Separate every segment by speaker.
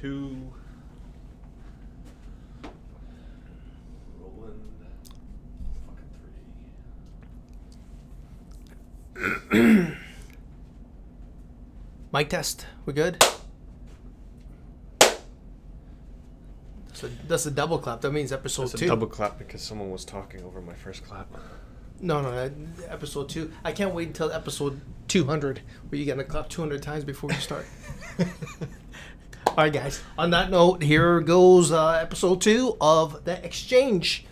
Speaker 1: two. Roland. Fucking three.
Speaker 2: Mic test. We good? That's a, that's a double clap. That means episode
Speaker 1: That's a
Speaker 2: two.
Speaker 1: double clap because someone was talking over my first clap.
Speaker 2: No, no, episode two. I can't wait until episode 200 where you're going to clap 200 times before you start. All right, guys. On that note, here goes uh, episode two of The Exchange.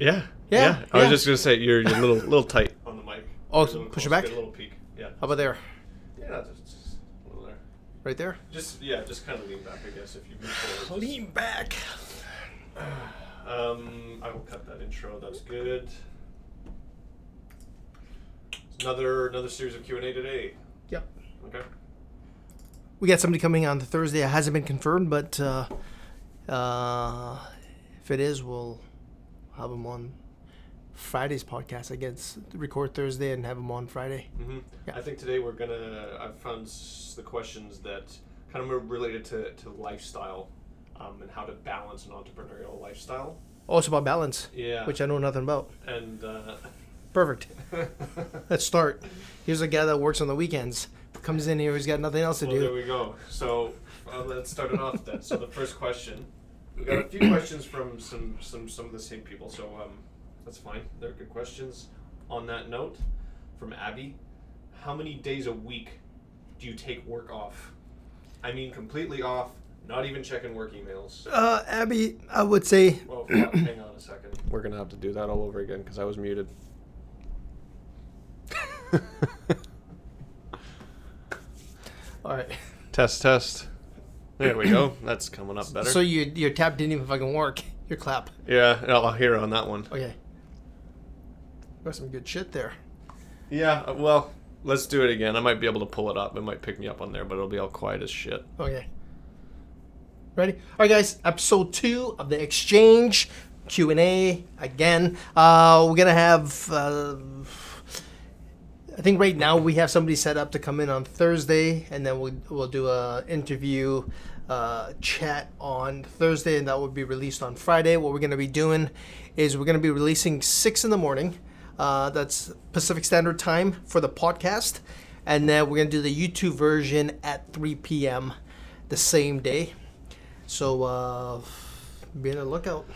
Speaker 1: Yeah.
Speaker 2: Yeah,
Speaker 1: I was
Speaker 2: yeah.
Speaker 1: just gonna say you're you're a little little tight on the mic.
Speaker 2: Oh,
Speaker 1: You're a
Speaker 2: push it back?
Speaker 1: Get a little peek. Yeah.
Speaker 2: How about there?
Speaker 1: Yeah, just, just a little there.
Speaker 2: Right there?
Speaker 1: Just yeah, just kind of lean back, I guess, if you move forward. just-
Speaker 2: Lean back.
Speaker 1: Um, I will cut that intro. That's good. Another another series of Q and A today.
Speaker 2: Yep.
Speaker 1: Okay.
Speaker 2: We got somebody coming on the Thursday. It hasn't been confirmed, but uh, uh, if it is, we'll have them on Friday's podcast. I guess record Thursday and have them on Friday.
Speaker 1: hmm
Speaker 2: Yeah.
Speaker 1: I think today we're gonna. I've found the questions that kind of were related to to lifestyle, um, and how to balance an entrepreneurial lifestyle.
Speaker 2: Oh, it's about balance,
Speaker 1: Yeah.
Speaker 2: which I know nothing about.
Speaker 1: and. Uh,
Speaker 2: Perfect. Let's start. Here's a guy that works on the weekends. Comes in here, he's got nothing else to
Speaker 1: Well, there we go. So uh, let's start it off then. So the first question, we got a few questions from some some some of the same people. So um, that's fine. They're good questions. On that note, from Abby, how many days a week do you take work off? I mean, completely off. Not even checking work emails.
Speaker 2: Uh, Abby, I would say
Speaker 1: Well, hang on a second. We're gonna have to do that all over again because I was muted.
Speaker 2: all right.
Speaker 1: test, test. There we go. That's coming up better.
Speaker 2: So you, your tap didn't even fucking work. Your clap.
Speaker 1: yeah, I'll hear on that one.
Speaker 2: Okay. Got some good shit there.
Speaker 1: Yeah, uh, well, let's do it again. I might be able to pull it up. It might pick me up on there, but it'll be all quiet as shit.
Speaker 2: Okay. Ready? All right, guys. Episode two of the exchange Q and A again. Uh, we're gonna have. Uh, I think right now we have somebody set up to come in on Thursday, and then we'll we'll do a interview uh, chat on Thursday, and that will be released on Friday. What we're gonna be doing is we're gonna be releasing six in the morning. Uh, that's Pacific Standard Time for the podcast, and then we're gonna do the YouTube version at 3 p.m. the same day. So uh, be on the lookout.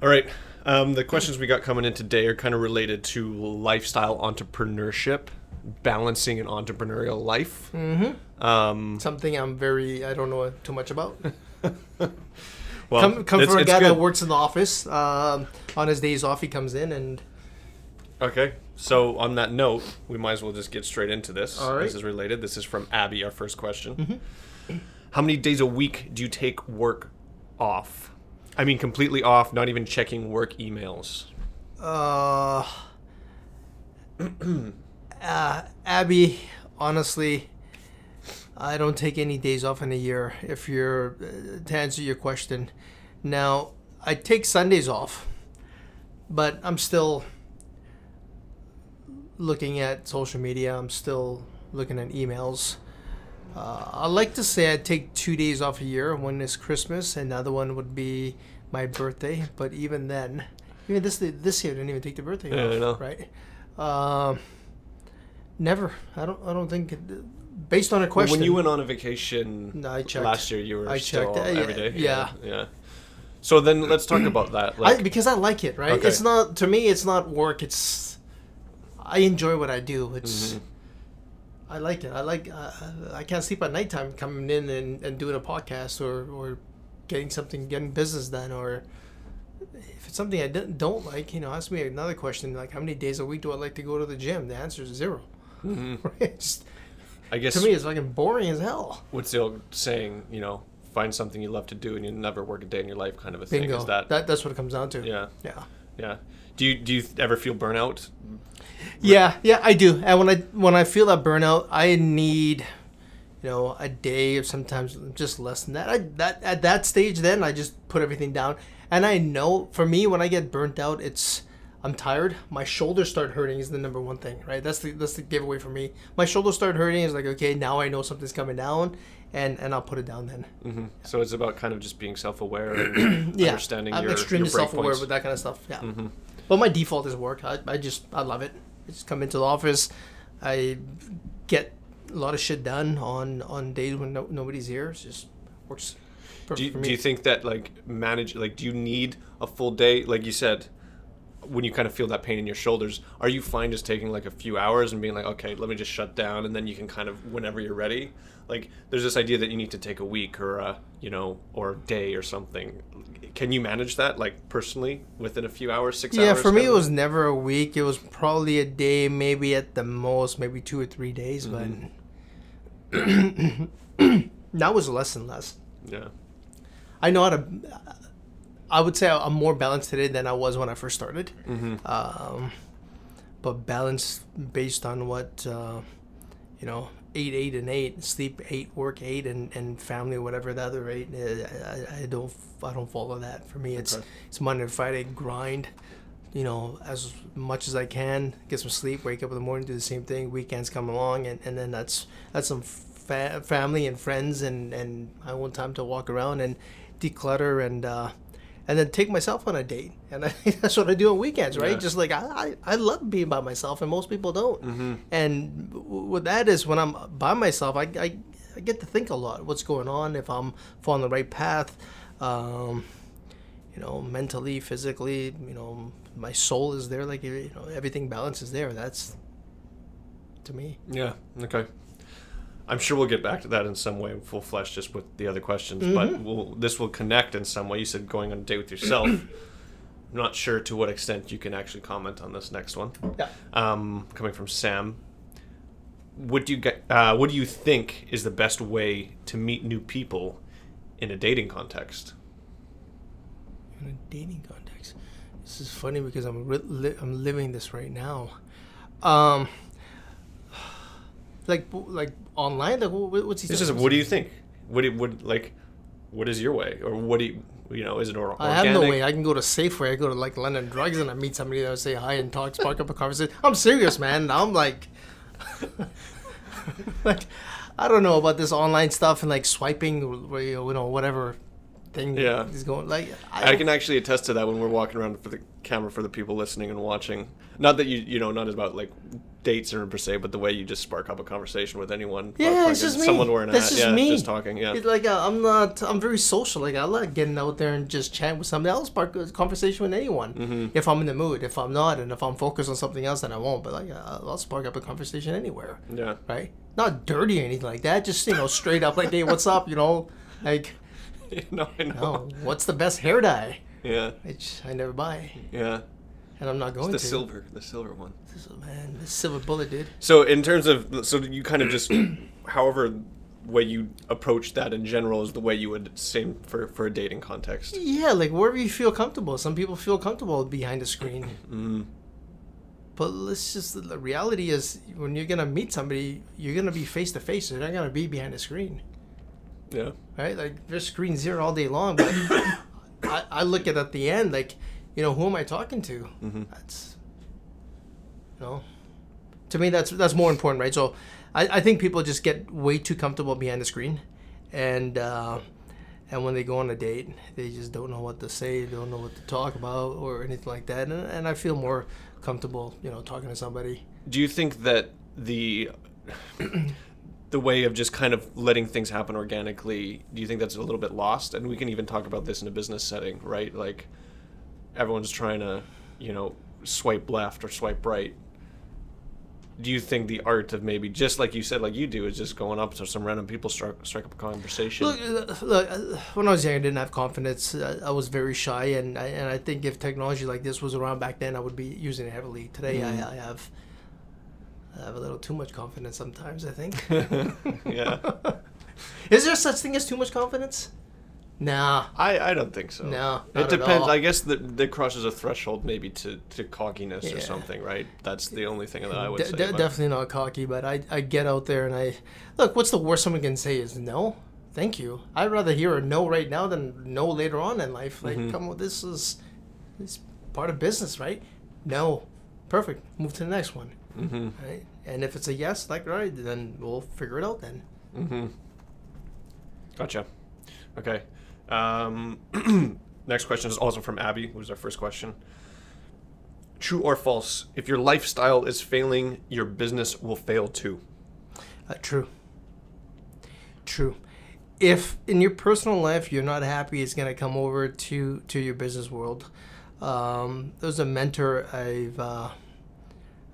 Speaker 1: All right. Um, the questions we got coming in today are kind of related to lifestyle entrepreneurship, balancing an entrepreneurial life. Mm-hmm. Um,
Speaker 2: Something I'm very I don't know too much about.
Speaker 1: well,
Speaker 2: come come
Speaker 1: it's-
Speaker 2: from a guy that works in the office. Um, on his days off, he comes in and
Speaker 1: Okay. So on that note, we might as well just get straight into this.
Speaker 2: All right.
Speaker 1: This is related. This is from Abby, our first question.
Speaker 2: Mm-hmm.
Speaker 1: How many days a week do you take work off? I mean, completely off, not even checking work emails.
Speaker 2: uh, uh, Abby. Honestly, I don't take any days off in a year. If you're uh, to answer your question, now I take Sundays off, but I'm still looking at social media. I'm still looking at emails. Uh, I like to say I take two days off a year. One is Christmas, and the one would be my birthday. But even then, even this this year I didn't even take the birthday
Speaker 1: Yeah, I
Speaker 2: off,
Speaker 1: know.
Speaker 2: right? Um, never. I don't. I don't think. it- Based on a
Speaker 1: Well,
Speaker 2: question,
Speaker 1: when you went on a vacation
Speaker 2: No,
Speaker 1: last year, you were
Speaker 2: I
Speaker 1: still
Speaker 2: checked,
Speaker 1: every day.
Speaker 2: yeah.
Speaker 1: yeah. So then let's talk about that.
Speaker 2: I, because I like it, right?
Speaker 1: Okay.
Speaker 2: It's not to me. It's not work. It's I enjoy what I do. It's
Speaker 1: Mhm.
Speaker 2: I like it. I like. Uh, I can't sleep at nighttime coming in and, and doing a podcast or or getting something, getting business done, or if it's something I don't, don't like, you know, ask me another question like how many days a week do I like to go to the gym? The answer is zero.
Speaker 1: Mhm.
Speaker 2: Right? Just,
Speaker 1: I guess
Speaker 2: to me, it's fucking boring as hell.
Speaker 1: what's the old saying? You know, find something you love to do, and you never work a day in your life, kind of a thing.
Speaker 2: Bingo.
Speaker 1: Is that?
Speaker 2: that that's what it comes down to.
Speaker 1: yeah,
Speaker 2: Yeah.
Speaker 1: yeah. Do you do you ever feel burnout?
Speaker 2: Yeah, yeah, I do. And when I when I feel that burnout, I need, you know, a day or sometimes just less than that. I that at that stage, then I just put everything down, and I know for me when I get burnt out, it's I'm tired. My shoulders start hurting is the number one thing, right? That's the that's the giveaway for me. My shoulders start hurting is like okay, now I know something's coming down, and and I'll put it down then.
Speaker 1: hmm So it's about kind of just being self-aware and
Speaker 2: Yeah,
Speaker 1: understanding
Speaker 2: I'm
Speaker 1: your,
Speaker 2: extremely self-aware
Speaker 1: points.
Speaker 2: with that kind of stuff. Yeah.
Speaker 1: Mhm.
Speaker 2: But my default is work. I, I just I love it. I just come into the office, I get a lot of shit done on on days when no, nobody's here. It just works.
Speaker 1: Do you,
Speaker 2: for me.
Speaker 1: do you think that like manage like do you need a full day like you said when you kind of feel that pain in your shoulders are you fine just taking like a few hours and being like okay let me just shut down and then you can kind of whenever you're ready like there's this idea that you need to take a week or a you know or a day or something can you manage that like personally within a few hours six
Speaker 2: yeah,
Speaker 1: hours Yeah,
Speaker 2: for me it was never a week. It was probably a day, maybe at the most, maybe two or three days.
Speaker 1: Mm-hmm.
Speaker 2: But that was less and less.
Speaker 1: yeah
Speaker 2: I know how to. I would say I'm more balanced today than I was when I first started.
Speaker 1: mm-hmm.
Speaker 2: Um, but balance based on what uh, you know, eight, eight, and eight. Sleep eight, work eight, and, and family whatever the other eight. uh, I, I don't I don't follow that. For me, it's
Speaker 1: Okay.
Speaker 2: it's Monday to Friday grind. You know, as much as I can, get some sleep, wake up in the morning, do the same thing. Weekends come along, and, and then that's that's some fa- family and friends, and and I want time to walk around and declutter and. Uh, and then take myself on a date, and I, that's what I do on weekends, right?
Speaker 1: Yeah.
Speaker 2: Just like I, I, I love being by myself, and most people don't.
Speaker 1: Mm-hmm.
Speaker 2: And what that is, when I'm by myself, I, I, I get to think a lot. What's going on? If I'm following the right path, um, you know, mentally, physically, you know, my soul is there. Like you know, everything balances there. That's to me.
Speaker 1: Yeah. Okay. I'm sure we'll get back to that in some way, full flesh, just with the other questions.
Speaker 2: Mm-hmm.
Speaker 1: But we'll, this will connect in some way. You said going on a date with yourself. I'm not sure to what extent you can actually comment on this next one.
Speaker 2: Yeah.
Speaker 1: Um, coming from Sam, what do you get? Uh, what do you think is the best way to meet new people in a dating context?
Speaker 2: In a dating context, this is funny because I'm re- li- I'm living this right now. Um, like like online, like wh- wh- what's he?
Speaker 1: It's
Speaker 2: saying?
Speaker 1: just what do you think? What do you, what like? What is your way, or what do you you know? Is it or-
Speaker 2: I have no way. I can go to Safeway. I go to like London Drugs, and I meet somebody that would say hi and talk, spark up a conversation. I'm serious, man. I'm like, like, I don't know about this online stuff and like swiping, you know, whatever thing
Speaker 1: Yeah.
Speaker 2: is going. Like,
Speaker 1: I can actually attest to that when we're walking around for the camera for the people listening and watching. Not that you you know not about like dates or per se, but the way you just spark up a conversation with anyone.
Speaker 2: Yeah, it's just me.
Speaker 1: Someone wearing a hat,
Speaker 2: just
Speaker 1: yeah,
Speaker 2: me.
Speaker 1: just talking, yeah.
Speaker 2: It's like uh, I'm not. I'm very social. Like I like getting out there and just chat with somebody else, spark a conversation with anyone.
Speaker 1: Mm-hmm.
Speaker 2: If I'm in the mood. If I'm not, and if I'm focused on something else, then I won't. But like uh, I'll spark up a conversation anywhere.
Speaker 1: yeah.
Speaker 2: right? Not dirty or anything like that. Just you know, straight up like, hey, what's up? You know, like,
Speaker 1: no, I know.
Speaker 2: no, what's the best hair dye?
Speaker 1: Yeah,
Speaker 2: Which I never buy,
Speaker 1: yeah.
Speaker 2: and I'm not going to
Speaker 1: the
Speaker 2: to.
Speaker 1: silver, the silver one.
Speaker 2: This is- man, this silver bullet, dude.
Speaker 1: So in terms of, so you kind of just, however way you approach that in general is the way you would same for for a dating context.
Speaker 2: Yeah, like wherever you feel comfortable. Some people feel comfortable behind the screen,
Speaker 1: Mm,
Speaker 2: but let's just the reality is when you're gonna meet somebody, you're gonna be face to face. You're not gonna be behind a screen,
Speaker 1: yeah.
Speaker 2: right? Like there's screens here all day long, but I, I look at at the end like, you know, who am I talking to?
Speaker 1: hmm
Speaker 2: that's you know to me that's that's more important right? So i, I think people just get way too comfortable behind the screen and uh, and when they go on a date they just don't know what to say don't know what to talk about or anything like that and, and i feel more comfortable you know talking to somebody.
Speaker 1: Do you think that the the way of just kind of letting things happen organically, do you think that's a little bit lost? And we can even talk about this in a business setting, right? Like everyone's trying to, you know, swipe left or swipe right. Do you think the art of maybe just like you said, like you do, is just going up to some random people, strike, strike up a conversation?
Speaker 2: Look, uh, look. uh, When I was young, I didn't have confidence. Uh, I was very shy, and I, and I think if technology like this was around back then, I would be using it heavily. Today,
Speaker 1: Mhm.
Speaker 2: I, I have I have a little too much confidence sometimes. I think.
Speaker 1: yeah,
Speaker 2: Is there such thing as too much confidence? Nah.
Speaker 1: I, I don't think so.
Speaker 2: No,
Speaker 1: it depends. I guess that that crosses a threshold maybe to, to cockiness or something, right? That's the only thing that I would
Speaker 2: De-
Speaker 1: say.
Speaker 2: de- definitely not cocky, but I, I get out there and I look. What's the worst someone can say is no, thank you. I'd rather hear a no right now than no later on in life. Like,
Speaker 1: Mhm.
Speaker 2: come on, this is this is part of business, right? No. Perfect. Move to the next one.
Speaker 1: Mm-hmm.
Speaker 2: Right? And if it's a yes, like, right, then we'll figure it out then.
Speaker 1: Mm-hmm. Gotcha. Okay. Um, next question is also from Abby, was our first question. True or false? If your lifestyle is failing, your business will fail too.
Speaker 2: Uh, true. True. If in your personal life you're not happy, it's gonna come over to to your business world. Um, there's a mentor I've uh,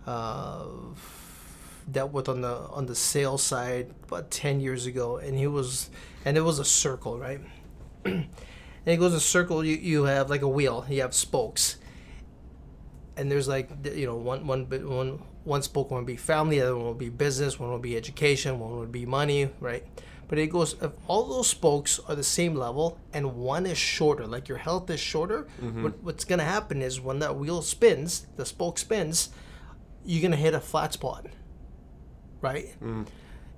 Speaker 2: uh, dealt with on the on the sales side about ten years ago, and he was, and it was a circle, right? and it goes a circle. You you have like a wheel. You have spokes, and there's like you know one one bit- one one spoke one will be family, the other one will be business, one will be education, one will be money, right? But it goes if all those spokes are the same level and one is shorter, like your health is shorter, what, what's gonna happen is when that wheel spins, the spoke spins, you're gonna hit a flat spot, right? Mm.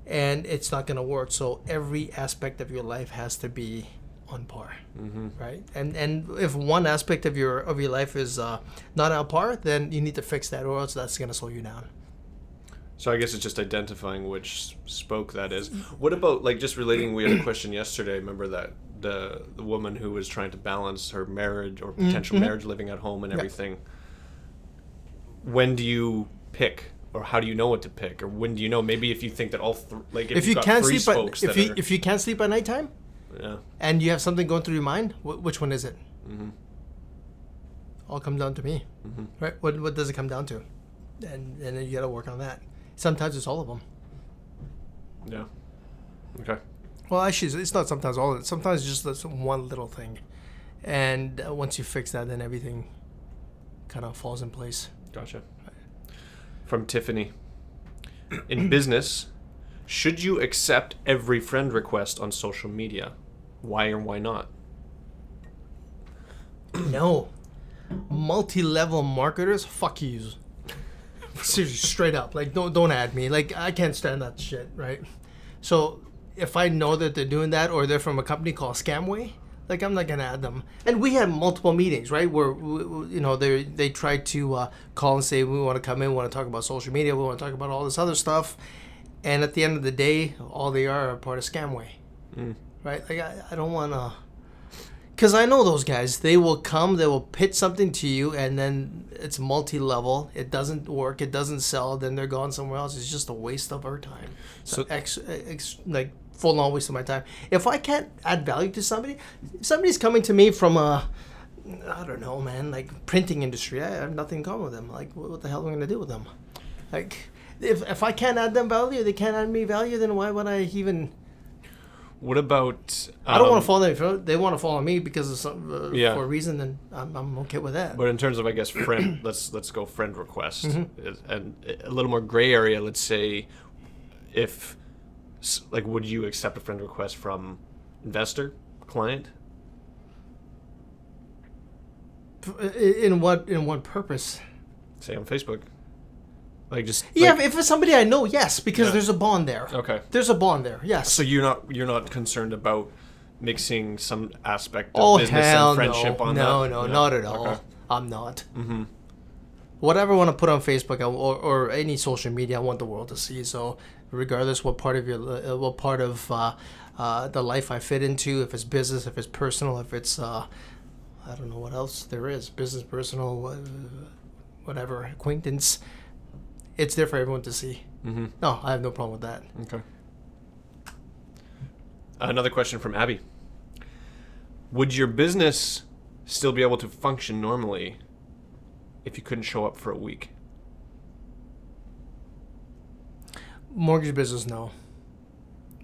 Speaker 2: And it's not gonna work. So every aspect of your life has to be on par, mm-hmm. right? And and if one aspect of your of your life is uh, not on par, then you need to fix that, or else that's gonna slow you down.
Speaker 1: So I guess it's just identifying which spoke that is. What about like just relating? We had a question yesterday. Remember that the the woman who was trying to balance her marriage or mm, potential mm-hmm. marriage, living at home and everything. When do you pick, or how do you know what to pick, or when do you know? Maybe if you think that all th- like if,
Speaker 2: If you can't sleep, at, if you
Speaker 1: are-
Speaker 2: if you can't sleep at nighttime,
Speaker 1: yeah.
Speaker 2: and you have something going through your mind, wh- which one is it?
Speaker 1: Mm-hmm.
Speaker 2: All comes down to me,
Speaker 1: Mhm.
Speaker 2: right? What what does it come down to? And and then you got to work on that. Sometimes it's all of them.
Speaker 1: Yeah. Okay.
Speaker 2: Well, actually, it's not sometimes all of it. Sometimes it's just this one little thing, and uh, once you fix that, then everything kind of falls in place.
Speaker 1: Gotcha. From Tiffany. In business, should you accept every friend request on social media? Why or why not?
Speaker 2: No, multi-level marketers, fuck yous. Seriously, straight up. Like, don't don't add me. Like, I can't stand that shit, right? So, if I know that they're doing that, or they're from a company called Scamway, like, I'm not gonna add them. And we had multiple meetings, right? Where you know they they tried to uh, call and say we want to come in, we want to talk about social media, we want to talk about all this other stuff, and at the end of the day, all they are are part of Scamway,
Speaker 1: Mm.
Speaker 2: right? Like, I, I don't want to. Because I know those guys. They will come, they will pitch something to you, and then it's multi level. It doesn't work, it doesn't sell, then they're gone somewhere else. It's just a waste of our time. So,
Speaker 1: So-
Speaker 2: ex, ex, like, full on waste of my time. If I can't add value to somebody, if somebody's coming to me from a, I don't know, man, like printing industry, I have nothing in common with them. Like, what, what the hell am I going to do with them? Like, if, if I can't add them value, they can't add me value, then why would I even.
Speaker 1: What about?
Speaker 2: I don't want
Speaker 1: um,
Speaker 2: to follow them. They want to follow me because of some uh,
Speaker 1: Yeah.
Speaker 2: for a reason, then I'm, I'm okay with that.
Speaker 1: But in terms of, I guess, friend, let's let's go friend request,
Speaker 2: Mm-hmm.
Speaker 1: And a little more gray area. Let's say, if, like, would you accept a friend request from investor, client?
Speaker 2: In what in what purpose?
Speaker 1: Say on Facebook, like just
Speaker 2: Yeah,
Speaker 1: like-
Speaker 2: if, it's somebody I know, yes, because
Speaker 1: Yeah.
Speaker 2: there's a bond there.
Speaker 1: okay.
Speaker 2: There's a bond there. Yes.
Speaker 1: So you're not you're not concerned about mixing some aspect of
Speaker 2: oh
Speaker 1: business and friendship
Speaker 2: no,
Speaker 1: on
Speaker 2: no,
Speaker 1: that?
Speaker 2: no,
Speaker 1: Yeah.
Speaker 2: not at all.
Speaker 1: Okay.
Speaker 2: I'm not.
Speaker 1: Mhm.
Speaker 2: Whatever I want to put on Facebook or, or any social media, I want the world to see. So, regardless what part of your uh, what part of uh, uh, the life I fit into, if it's business, if it's personal, if it's uh, I don't know what else there is, business, personal, whatever, acquaintance, it's there for everyone to see.
Speaker 1: Mhm.
Speaker 2: No, I have no problem with that.
Speaker 1: Okay. Another question from Abby. Would your business still be able to function normally if you couldn't show up for a week?
Speaker 2: Mortgage business, no.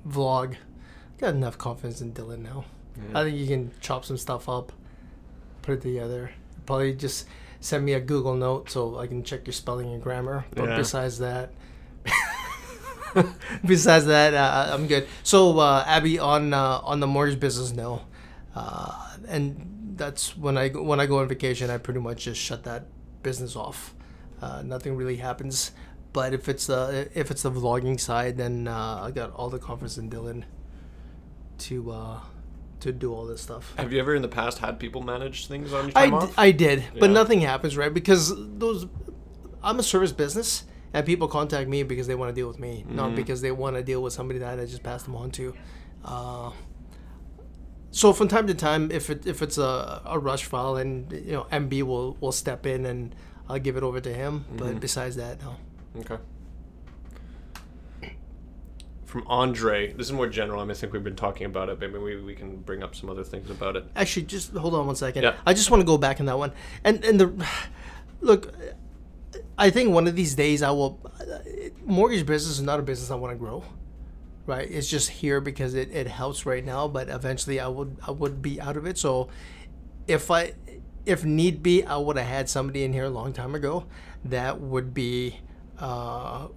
Speaker 2: Vlog, got enough confidence in Dylan now. I think you can chop some stuff up, put it together. Probably just send me a Google note so I can check your spelling and grammar. But
Speaker 1: Yeah.
Speaker 2: besides that, besides that, uh, I'm good. So uh, Abby, on uh, on the mortgage business, no. Uh, and that's when I go- when I go on vacation, I pretty much just shut that business off. Uh, nothing really happens. But if it's the if it's the vlogging side, then uh, I got all the confidence in Dylan to uh, to do all this stuff.
Speaker 1: Have you ever in the past had people manage things on your
Speaker 2: I,
Speaker 1: time
Speaker 2: d-
Speaker 1: off?
Speaker 2: I did, but nothing happens, right? Because those, I'm a service business, and people contact me because they want to deal with me,
Speaker 1: Mm-hmm.
Speaker 2: not because they want to deal with somebody that I just passed them on to. Uh, so from time to time, if it if it's a, a rush file, and you know MB will will step in and I'll give it over to him.
Speaker 1: Mm-hmm.
Speaker 2: But besides that, no.
Speaker 1: Okay. From Andre, this is more general. I, mean, I think we've been talking about it. Maybe we, we can bring up some other things about it.
Speaker 2: Actually, just hold on one second.
Speaker 1: Yeah.
Speaker 2: I just want to go back in that one. And and the look, I think one of these days I will. Mortgage business is not a business I want to grow. Right, it's just here because it, it helps right now, but eventually I would I would be out of it. So, if I if need be, I would have had somebody in here a long time ago that would be uh,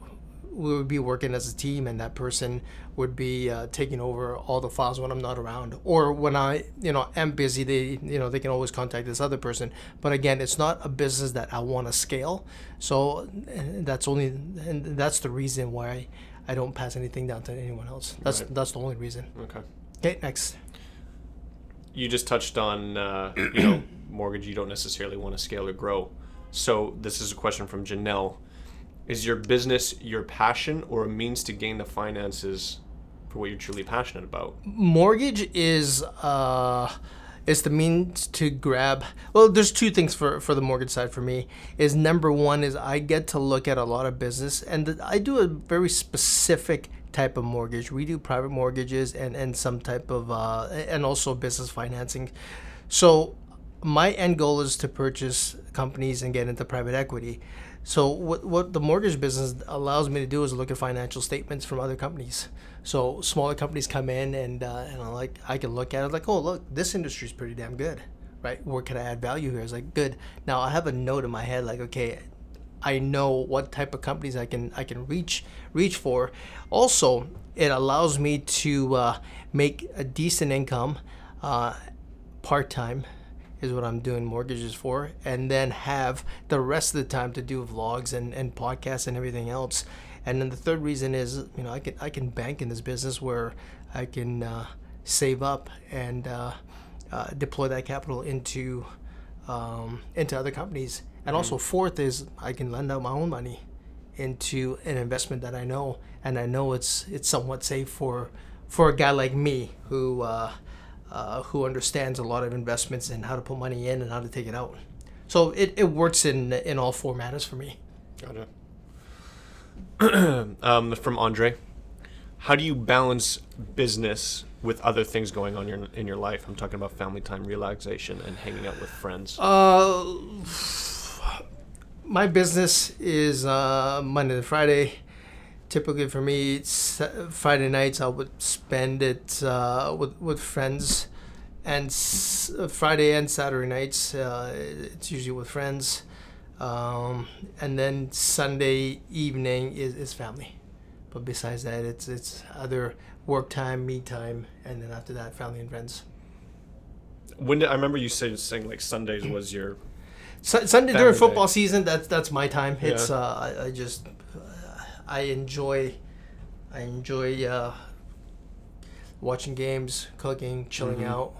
Speaker 2: we would be working as a team, and that person would be uh, taking over all the files when I'm not around, or when I you know am busy. They you know they can always contact this other person. But again, it's not a business that I want to scale. So that's only and that's the reason why I don't pass anything down to anyone else. That's
Speaker 1: Right.
Speaker 2: that's the only reason.
Speaker 1: Okay.
Speaker 2: Okay, next.
Speaker 1: You just touched on, uh, you know, mortgage you don't necessarily want to scale or grow. So this is a question from Janelle. Is your business your passion or a means to gain the finances for what you're truly passionate about?
Speaker 2: mortgage is uh is the means to grab well there's two things for for the mortgage side for me is number one is i get to look at a lot of business and i do a very specific type of mortgage we do private mortgages and and some type of uh and also business financing so my end goal is to purchase companies and get into private equity. So what what the mortgage business allows me to do is look at financial statements from other companies. So smaller companies come in and uh, and I like I can look at it like oh look this industry is pretty damn good, right? Where can I add value here? It's like good. Now I have a note in my head like okay, I know what type of companies I can I can reach reach for. Also, it allows me to uh, make a decent income uh, part time is what I'm doing mortgages for, and then have the rest of the time to do vlogs and, and podcasts and everything else. And then the third reason is, you know, I can I can bank in this business where I can uh, save up and uh, uh, deploy that capital into um, into other companies. And also fourth is I can lend out my own money into an investment that I know, and I know it's it's somewhat safe for for a guy like me who uh, uh, who understands a lot of investments and how to put money in and how to take it out. So it, it works in in all four matters for me.
Speaker 1: Gotcha. um, from Andre, how do you balance business with other things going on your, in your life? I'm talking about family time, relaxation, and hanging out with friends.
Speaker 2: Uh, my business is uh, Monday to Friday. Typically for me, uh, Friday nights I would spend it uh, with with friends, and s- uh, Friday and Saturday nights uh, it's usually with friends, um, and then Sunday evening is, is family. But besides that, it's it's other work time, me time, and then after that, family and friends.
Speaker 1: when did, I remember you said saying like Sundays was your
Speaker 2: Su- Sunday during
Speaker 1: day.
Speaker 2: football season, that's that's my time. It's uh, I, I just uh, I enjoy I enjoy uh, watching games, cooking, chilling
Speaker 1: Mhm.
Speaker 2: out.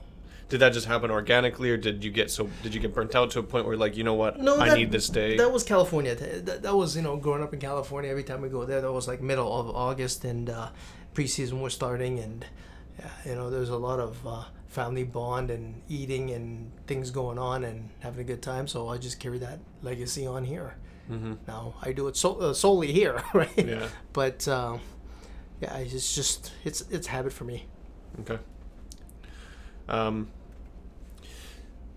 Speaker 1: Did that just happen organically, or did you get so? Did you get burnt out to a point where like you know what?
Speaker 2: No,
Speaker 1: I
Speaker 2: that-
Speaker 1: need this day.
Speaker 2: That was California. That, that was you know growing up in California. Every time we go there, that was like middle of August and uh, preseason was starting, and yeah, you know there's a lot of uh, family bond and eating and things going on and having a good time. So I just carry that legacy on here.
Speaker 1: mm-hmm.
Speaker 2: Now I do it so, uh, solely here, right?
Speaker 1: Yeah.
Speaker 2: But um, yeah, it's just it's it's habit for me.
Speaker 1: Okay. Um,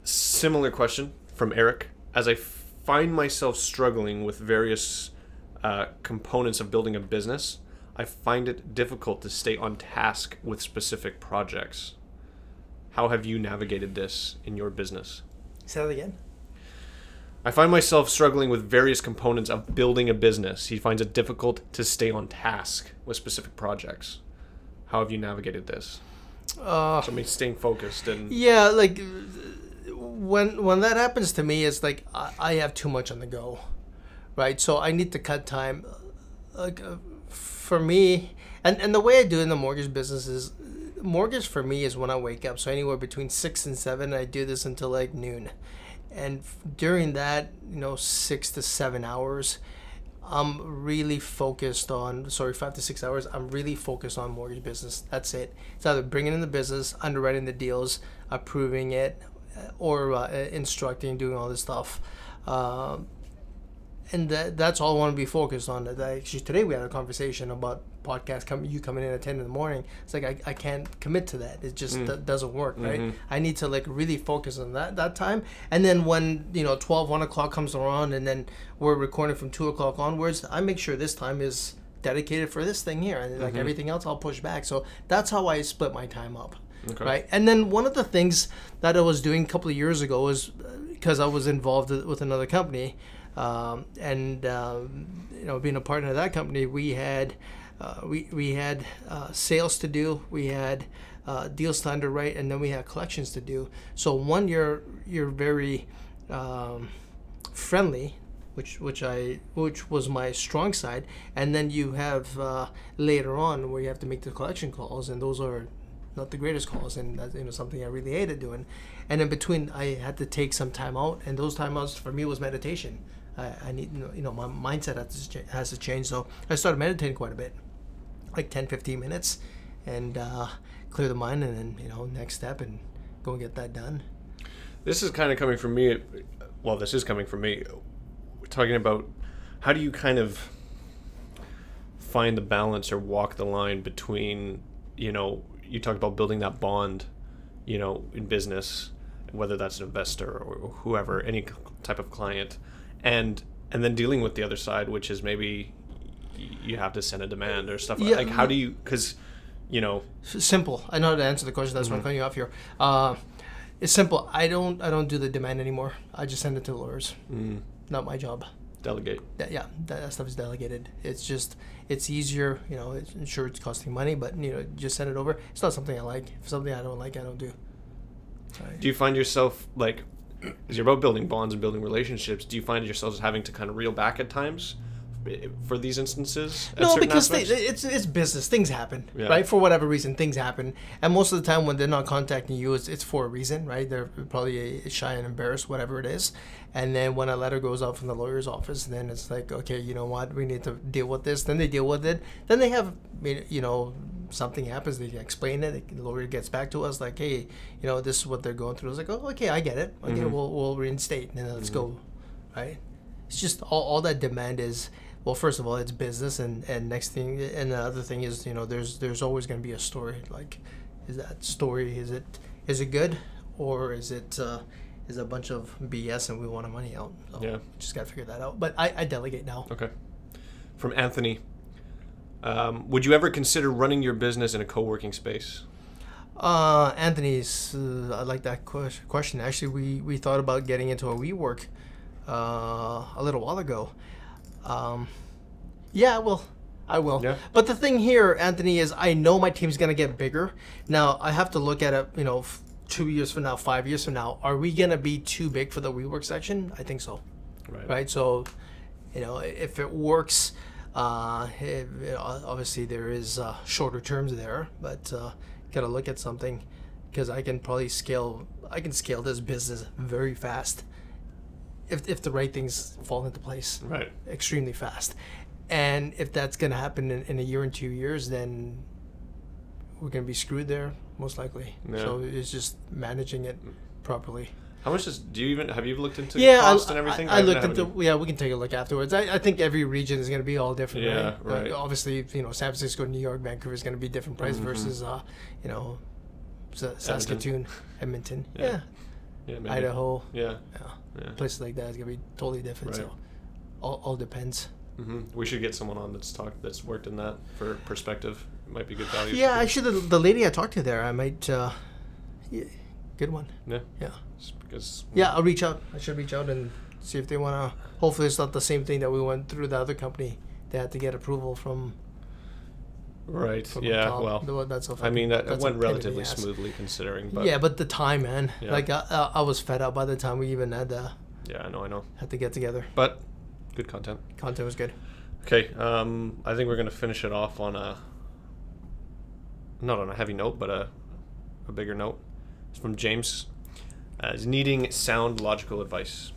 Speaker 1: similar question from Eric. As I find myself struggling with various uh, components of building a business, I find it difficult to stay on task with specific projects. How have you navigated this in your business?
Speaker 2: Say that again.
Speaker 1: I find myself struggling with various components of building a business. He finds it difficult to stay on task with specific projects. How have you navigated this?
Speaker 2: Uh,
Speaker 1: So, I mean, staying focused and
Speaker 2: yeah, like when when that happens to me, it's like I, I have too much on the go, right? So I need to cut time. Like uh, for me, and and the way I do in the mortgage business is mortgage for me is when I wake up. So anywhere between six and seven, I do this until like noon, and during that, you know, six to seven hours, I'm really focused on. Sorry, five to six hours. I'm really focused on mortgage business. That's it. It's either bringing in the business, underwriting the deals, approving it, or uh, instructing, doing all this stuff. Um, and that, that's all I want to be focused on. That actually today we had a conversation about podcast coming you coming in at 10 in the morning it's like i, I can't commit to that it just
Speaker 1: Mm.
Speaker 2: d- doesn't work right
Speaker 1: Mhm.
Speaker 2: i need to like really focus on that that time and then when you know 12 1 o'clock comes around and then we're recording from 2 o'clock onwards i make sure this time is dedicated for this thing here and like
Speaker 1: Mhm.
Speaker 2: everything else i'll push back so that's how i split my time up
Speaker 1: Okay.
Speaker 2: right and then one of the things that i was doing a couple of years ago was because i was involved with another company um, and um, you know being a partner of that company we had uh, we, we had uh, sales to do we had uh, deals to underwrite and then we had collections to do so one you're you're very um, friendly which which I which was my strong side, and then you have uh, later on where you have to make the collection calls, and those are not the greatest calls, and that's you know something I really hated doing. And in between, I had to take some time out, and those time outs for me was meditation. I, I need you know, my mindset has to, has to change, so I started meditating quite a bit, like 10, 15 minutes, and uh, clear the mind, and then you know next step and go and get that done.
Speaker 1: This is kind of coming from me. Well, this is coming from me. We're talking about how do you kind of find the balance or walk the line between, you know, you talked about building that bond, you know, in business, whether that's an investor or whoever, any type of client, and and then dealing with the other side, which is maybe you have to send a demand or stuff
Speaker 2: Yeah.
Speaker 1: like how do you because you know
Speaker 2: simple. I know how to answer the question. That's why I'm cutting you off here. Uh, it's simple. I don't. I don't do the demand anymore. I just send it to lawyers.
Speaker 1: mm,
Speaker 2: Not my job.
Speaker 1: Delegate
Speaker 2: That, yeah, that, that stuff is delegated. It's just it's easier. You know, it's, sure it's costing money, but you know, just send it over. It's not something I like. If something I don't like, I don't do. Right.
Speaker 1: Do you find yourself like, because you're about building bonds and building relationships, do you find yourselves having to kind of reel back at times for these instances?
Speaker 2: No, because they, it's it's business. Things happen,
Speaker 1: Yeah.
Speaker 2: right? For whatever reason, things happen, and most of the time when they're not contacting you, it's, it's for a reason, right? They're probably shy and embarrassed, whatever it is. And then when a letter goes out from the lawyer's office, then it's like, okay, you know what? We need to deal with this. Then they deal with it. Then they have, you know, something happens. They explain it. The lawyer gets back to us like, hey, you know, this is what they're going through. It's like, oh, okay, I get it. Okay,
Speaker 1: Mhm.
Speaker 2: we'll we'll reinstate and then let's go, right? It's just all, all that demand is well first of all it's business and and next thing and the other thing is you know there's there's always going to be a story like is that story is it is it good or is it uh is it a bunch of bs and we want our money out so
Speaker 1: Yeah.
Speaker 2: just gotta figure that out but i i delegate now
Speaker 1: Okay. From Anthony. Um, would you ever consider running your business in a co-working space?
Speaker 2: uh anthony's uh, i like that question actually we we thought about getting into a WeWork uh a little while ago um yeah well I will.
Speaker 1: Yeah.
Speaker 2: But the thing here, Anthony, is I know my team's gonna get bigger. Now I have to look at it. You know, f- two years from now, five years from now, are we gonna be too big for the WeWork section? I think so.
Speaker 1: Right.
Speaker 2: Right. So, you know, if it works, uh, it, it- obviously there is uh, shorter terms there, but uh, gotta look at something because I can probably scale. I can scale this business very fast if if the right things fall into place
Speaker 1: Right.
Speaker 2: extremely fast. And if that's going to happen in, in a year and two years, then we're going to be screwed there, most likely.
Speaker 1: Yeah.
Speaker 2: So it's just managing it properly.
Speaker 1: How much does do you even have you looked into
Speaker 2: yeah,
Speaker 1: cost
Speaker 2: I,
Speaker 1: and everything?
Speaker 2: I, I looked into. Yeah, we can take a look afterwards. I, I think every region is going to be all different.
Speaker 1: Yeah,
Speaker 2: right.
Speaker 1: Right.
Speaker 2: obviously, you know, San Francisco, New York, Vancouver is going to be different price
Speaker 1: Mhm.
Speaker 2: versus, uh, you know, Sa- Saskatoon, Edmonton.
Speaker 1: Yeah.
Speaker 2: Yeah,
Speaker 1: Yeah, maybe.
Speaker 2: Idaho.
Speaker 1: Yeah.
Speaker 2: Yeah.
Speaker 1: Yeah.
Speaker 2: Places like that is going to be totally different.
Speaker 1: Right.
Speaker 2: So, all, all depends.
Speaker 1: hmm We should get someone on that's talked that's worked in that for perspective. It might be good value.
Speaker 2: Yeah, actually, have The lady I talked to there, I might. Uh, yeah, good one.
Speaker 1: Yeah.
Speaker 2: Yeah,
Speaker 1: Just because.
Speaker 2: yeah. I'll reach out. I should reach out and see if they want to. Hopefully, it's not the same thing that we went through the other company. They had to get approval from.
Speaker 1: Right. Yeah.
Speaker 2: top.
Speaker 1: Well.
Speaker 2: That's
Speaker 1: I mean, that went
Speaker 2: pain in the
Speaker 1: relatively smoothly considering. But
Speaker 2: yeah, but the time, man.
Speaker 1: Yeah.
Speaker 2: Like I, I, I was fed up by the time we even had to
Speaker 1: yeah, I know, I know.
Speaker 2: had to get together.
Speaker 1: But good content.
Speaker 2: Content was good.
Speaker 1: Okay. Um, I think we're gonna finish it off on a not on a heavy note, but a, a bigger note. It's from James. Uh, is needing sound logical advice.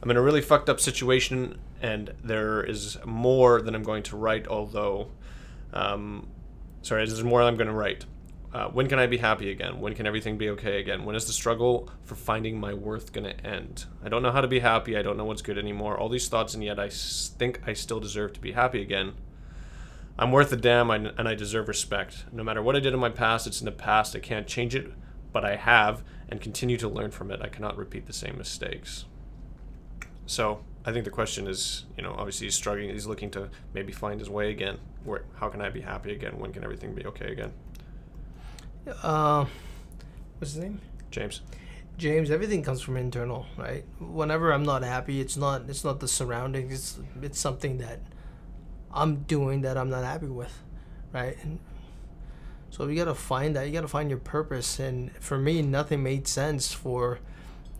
Speaker 1: I'm in a really fucked up situation, and there is more than I'm going to write. Although, um, sorry, there's more I'm going to write. Uh, when can I be happy again? When can everything be okay again? When is the struggle for finding my worth going to end? I don't know how to be happy. I don't know what's good anymore. All these thoughts, and yet I s- think I still deserve to be happy again. I'm worth a damn, and I deserve respect. No matter what I did in my past, it's in the past. I can't change it, but I have, and continue to learn from it. I cannot repeat the same mistakes. So I think the question is, you know, obviously he's struggling. He's looking to maybe find his way again. Where? How can I be happy again? When can everything be okay again?
Speaker 2: Uh, what's his name?
Speaker 1: James.
Speaker 2: James, everything comes from internal, right? Whenever I'm not happy, it's not it's not the surroundings. It's it's something that I'm doing that I'm not happy with, right? And so you gotta find that. You gotta find your purpose. And for me, nothing made sense for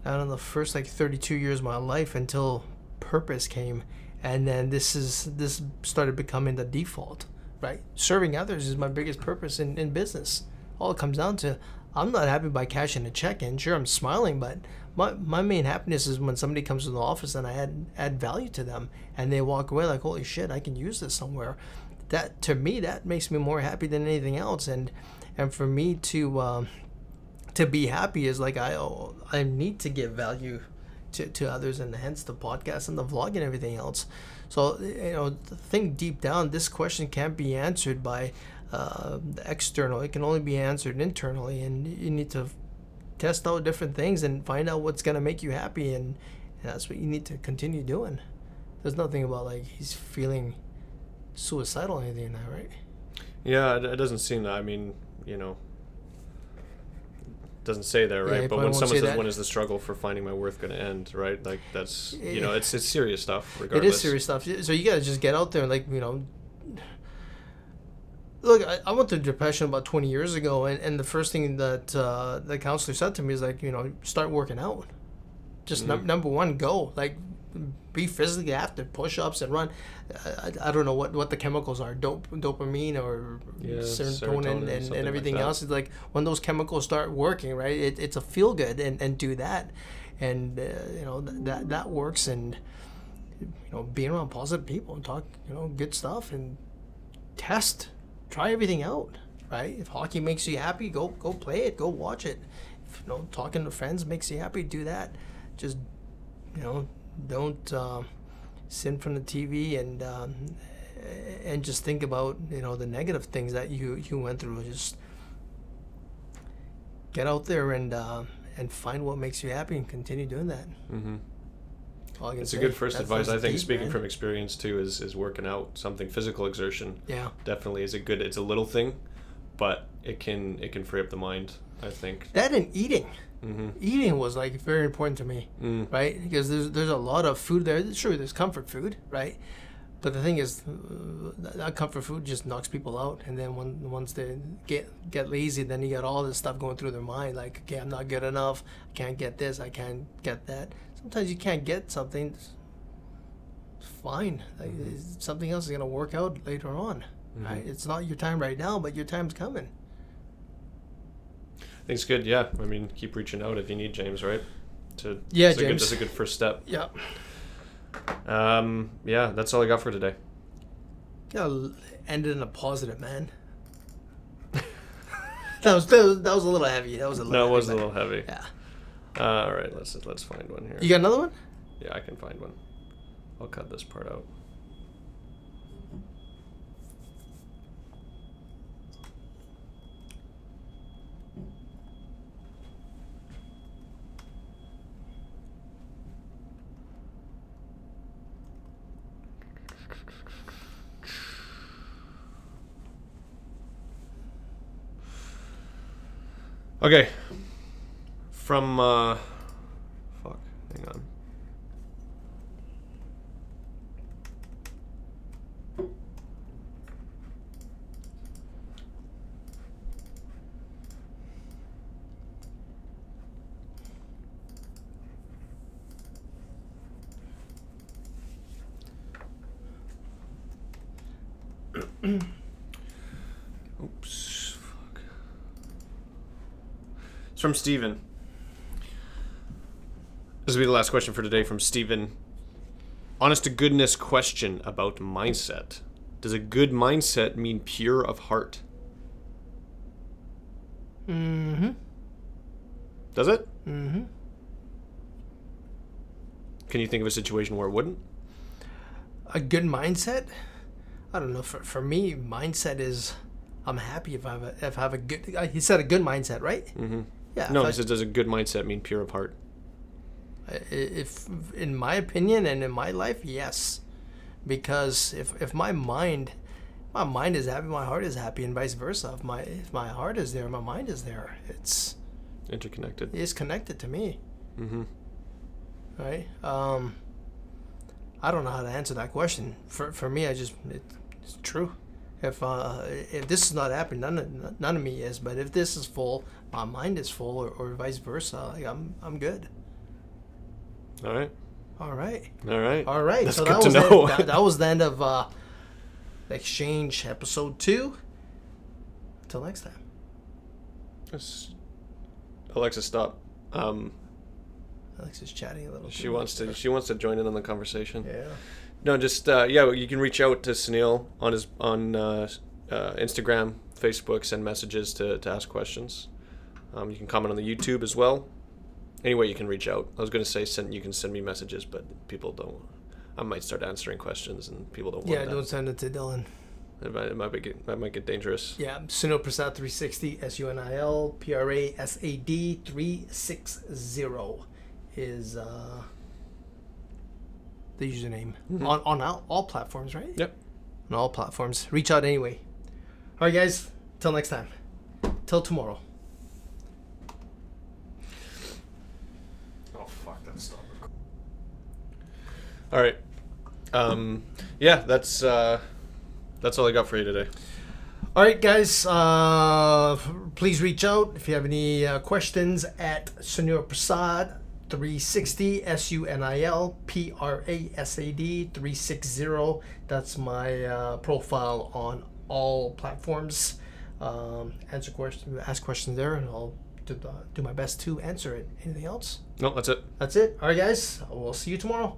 Speaker 2: I don't know the first like 32 years of my life until purpose came, and then this is this started becoming the default, right? Serving others is my biggest purpose in, in business. All it comes down to, I'm not happy by cashing a check in. Sure, I'm smiling, but my, my main happiness is when somebody comes to the office and I add add value to them, and they walk away like, holy shit, I can use this somewhere. That to me, that makes me more happy than anything else. And and for me to um, to be happy is like I I need to give value to, to others, and hence the podcast and the vlog and everything else. So you know, think deep down, this question can't be answered by uh, the external. It can only be answered internally, and you need to test out different things and find out what's gonna make you happy, and, and that's what you need to continue doing. There's nothing about like he's feeling suicidal or anything like that, right?
Speaker 1: Yeah, it doesn't seem that. I mean, you know, doesn't say there, right?
Speaker 2: he
Speaker 1: but when someone
Speaker 2: say
Speaker 1: says
Speaker 2: that.
Speaker 1: when is the struggle for finding my worth going to end, right? Like that's you know, it's it's serious stuff.
Speaker 2: It
Speaker 1: Regardless,
Speaker 2: is serious stuff. So you gotta just get out there and like you know. Look, I, I went through depression about twenty years ago, and, and the first thing that uh, the counselor said to me is like, you know, start working out. Just num-
Speaker 1: Mhm.
Speaker 2: number one, go like, be physically active, push ups and run. I, I, don't know what, what the chemicals are, dop- dopamine or
Speaker 1: Yeah,
Speaker 2: serotonin,
Speaker 1: serotonin,
Speaker 2: and, and everything
Speaker 1: that.
Speaker 2: else. It's like when those chemicals start working, right? It, it's a feel good, and, and do that, and uh, you know th- that that works and you know, being around positive people and talk, you know, good stuff and test, try everything out, right? If hockey makes you happy, go go play it, go watch it. If you know, talking to friends makes you happy, do that. Just you know, don't um, sit in front of the TV and um, and just think about you know the negative things that you you went through. Just get out there and uh, and find what makes you happy and continue doing that.
Speaker 1: Mm-hmm.
Speaker 2: All I can
Speaker 1: It's a good first advice. I think
Speaker 2: deep,
Speaker 1: speaking
Speaker 2: man.
Speaker 1: from experience too is is working out something physical exertion
Speaker 2: yeah.
Speaker 1: definitely is a good. It's a little thing, but it can it can free up the mind. I think.
Speaker 2: That and eating.
Speaker 1: hmm
Speaker 2: Eating was like very important to me,
Speaker 1: Mm.
Speaker 2: right? Because there's there's a lot of food there. Sure, there's comfort food, right? But the thing is, uh, that- comfort food just knocks people out, and then when once they get get lazy, then you got all this stuff going through their mind, like, okay, I'm not good enough. I can't get this. I can't get that. Sometimes you can't get something. It's fine. Like, something else is gonna work out later on, right?
Speaker 1: Mhm.
Speaker 2: It's not your time right now, but your time's coming.
Speaker 1: It's good. Yeah, I mean, keep reaching out if you need James, right? To
Speaker 2: Yeah,
Speaker 1: that's A good,
Speaker 2: James.
Speaker 1: that's a good first step.
Speaker 2: Yeah.
Speaker 1: Um, yeah, that's all I got for today.
Speaker 2: Gotta end in a positive, man. that was that was that was a little heavy. That was a little.
Speaker 1: No, was a little heavy.
Speaker 2: Yeah.
Speaker 1: Uh, all right, let's let's find one here.
Speaker 2: You got another one?
Speaker 1: Yeah, I can find one. I'll cut this part out. Okay. From uh fuck, hang on. from Steven. This will be the last question for today from Steven. Honest to goodness question about mindset. Does a good mindset mean pure of heart?
Speaker 2: Mm-hmm.
Speaker 1: Does it?
Speaker 2: Mm-hmm.
Speaker 1: Can you think of a situation where it wouldn't?
Speaker 2: A good mindset? I don't know. For, for me, mindset is I'm happy if I have a, if I have a good. He said a good mindset, right?
Speaker 1: Mm-hmm.
Speaker 2: Yeah.
Speaker 1: No,
Speaker 2: I-
Speaker 1: says, does a good mindset mean pure of heart?
Speaker 2: If in my opinion and in my life yes because if if my mind my mind is happy my heart is happy and vice versa if my if my heart is there my mind is there it's
Speaker 1: Interconnected.
Speaker 2: it's connected to me
Speaker 1: Mm-hmm.
Speaker 2: right um i don't know how to answer that question for for me i just it, it's true if uh if this is not happening none of none of me is but if this is full my mind is full or, or vice versa like i'm i'm good
Speaker 1: All right.
Speaker 2: all right
Speaker 1: All right.
Speaker 2: All right,
Speaker 1: That's
Speaker 2: so
Speaker 1: good
Speaker 2: that
Speaker 1: to
Speaker 2: was
Speaker 1: know.
Speaker 2: The, that, that was the end of uh, Exchange episode two. Until next time.
Speaker 1: Yes. Alexa, stop. Um,
Speaker 2: Alex is chatting a little.
Speaker 1: she wants
Speaker 2: much.
Speaker 1: to. She wants to join in on the conversation.
Speaker 2: Yeah.
Speaker 1: No, just uh, yeah. You can reach out to Sunil on his on uh, uh, Instagram, Facebook. Send messages to, to ask questions. Um, you can comment on the YouTube as well. Any way you can reach out. I was going to say send. You can send me messages, but people don't. I might start answering questions, and people don't
Speaker 2: Yeah,
Speaker 1: that.
Speaker 2: don't send it to Dylan.
Speaker 1: It might, it might be get, that might get dangerous.
Speaker 2: Yeah, Sunil Prasad 360, S U N I L P R A S A D 360 is uh, the username.
Speaker 1: Mhm.
Speaker 2: On, on all, all platforms, right?
Speaker 1: Yep.
Speaker 2: On all platforms. Reach out anyway. All right, guys. Till next time. Till tomorrow.
Speaker 1: Oh fuck! That stopped. All right. Um, yeah, that's uh, that's all I got for you today.
Speaker 2: All right, guys. Uh, please reach out if you have any uh, questions at Sunil Prasad 360 S U N I L P R A S A D 360. That's my uh, profile on all platforms. Um, answer questions, ask questions there, and I'll do, the, do my best to answer it. Anything else?
Speaker 1: No, that's it.
Speaker 2: That's it. All right, guys. We'll see you tomorrow.